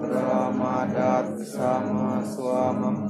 Ramadhat sama Swamam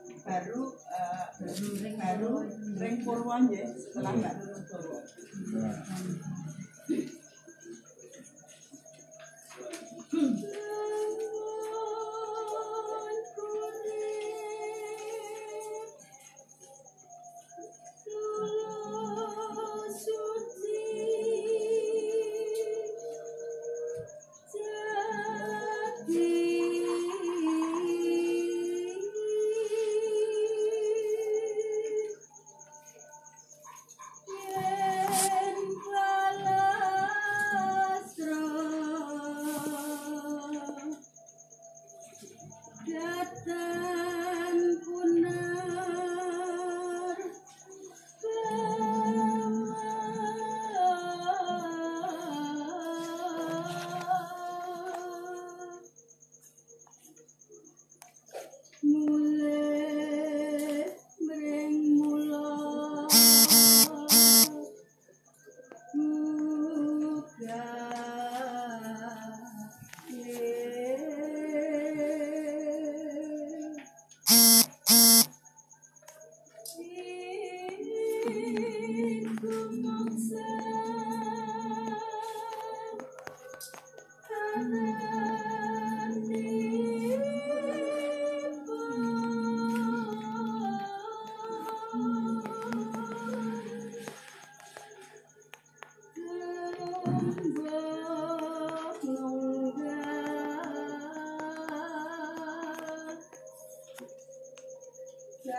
baru uh, baru ring purwon ya setelah baru purwon iya.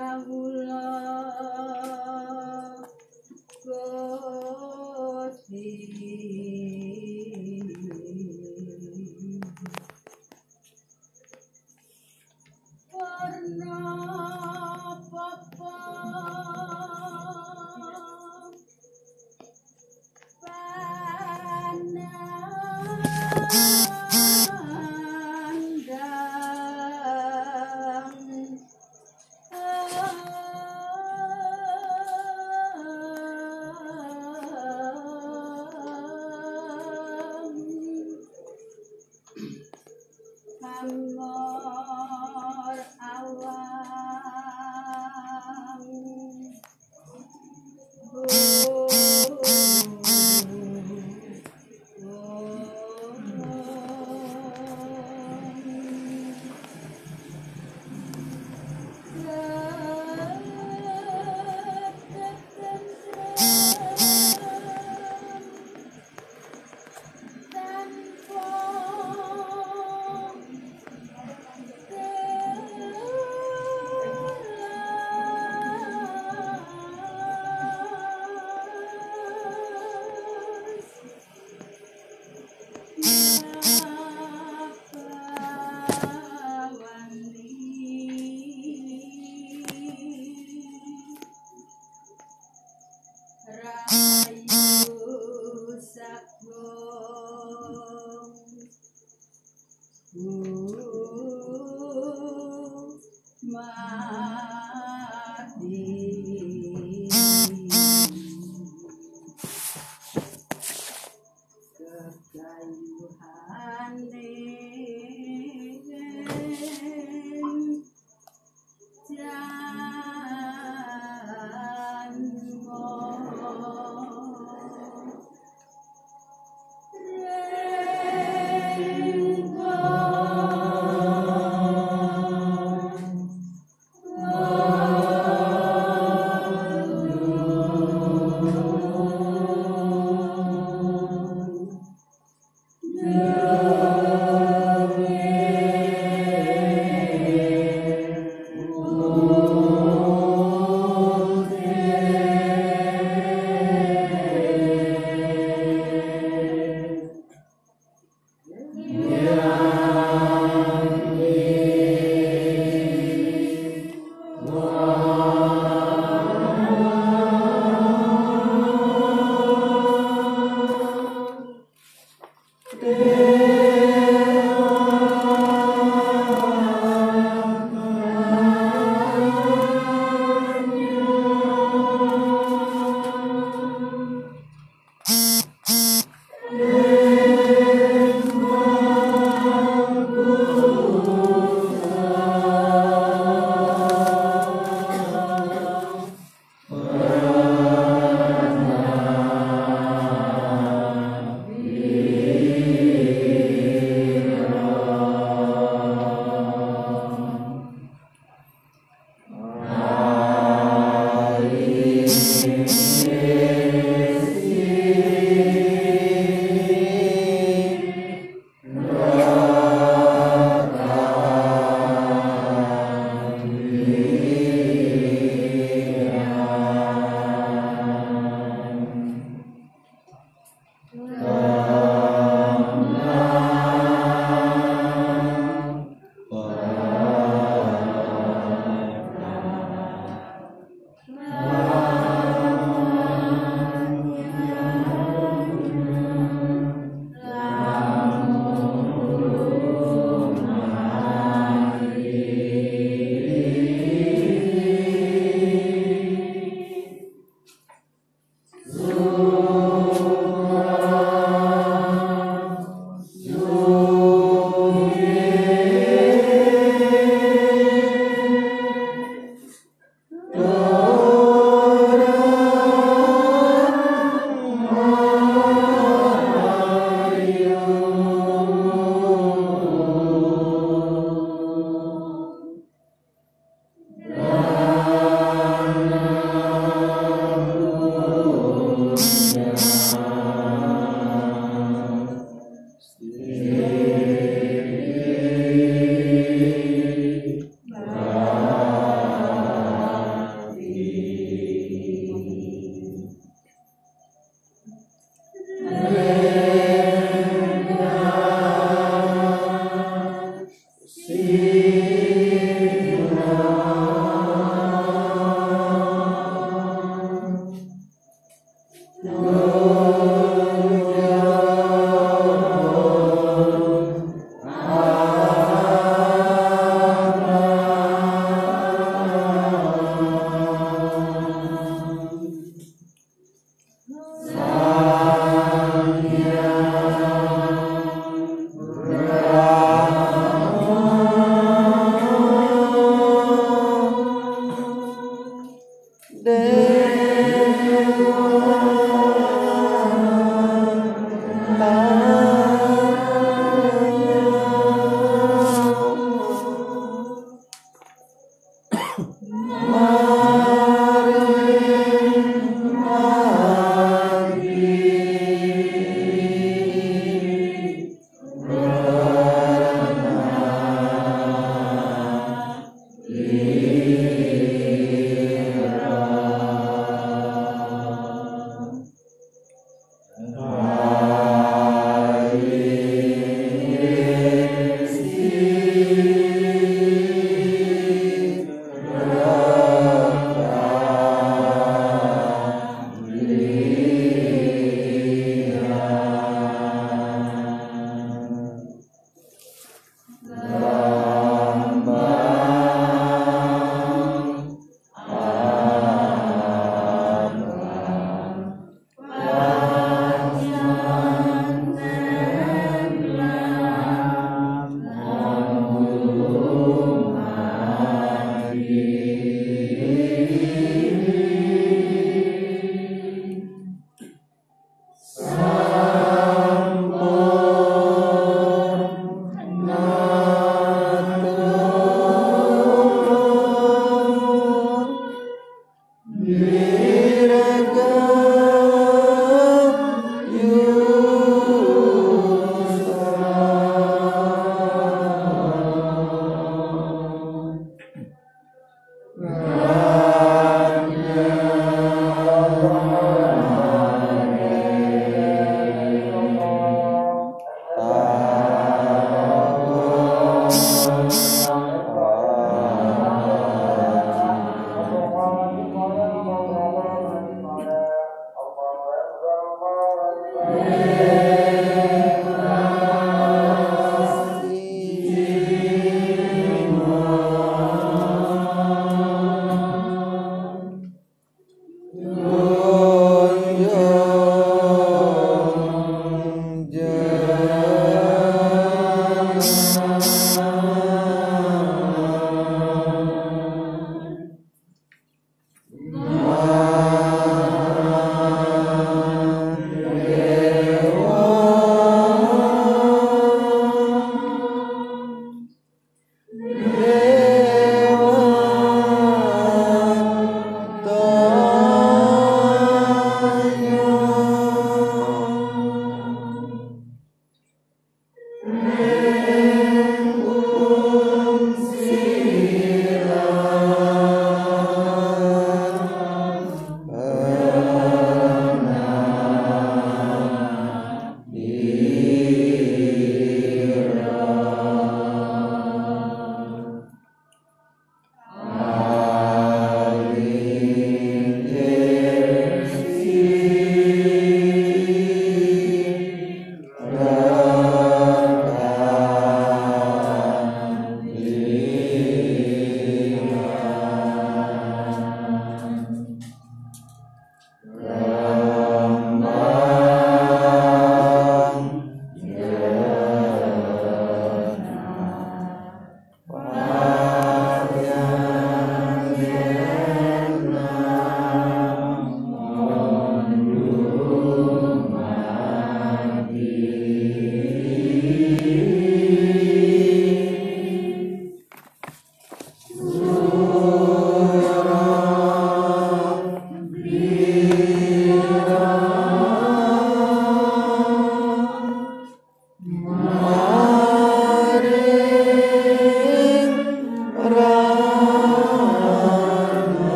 Yahweh. Um,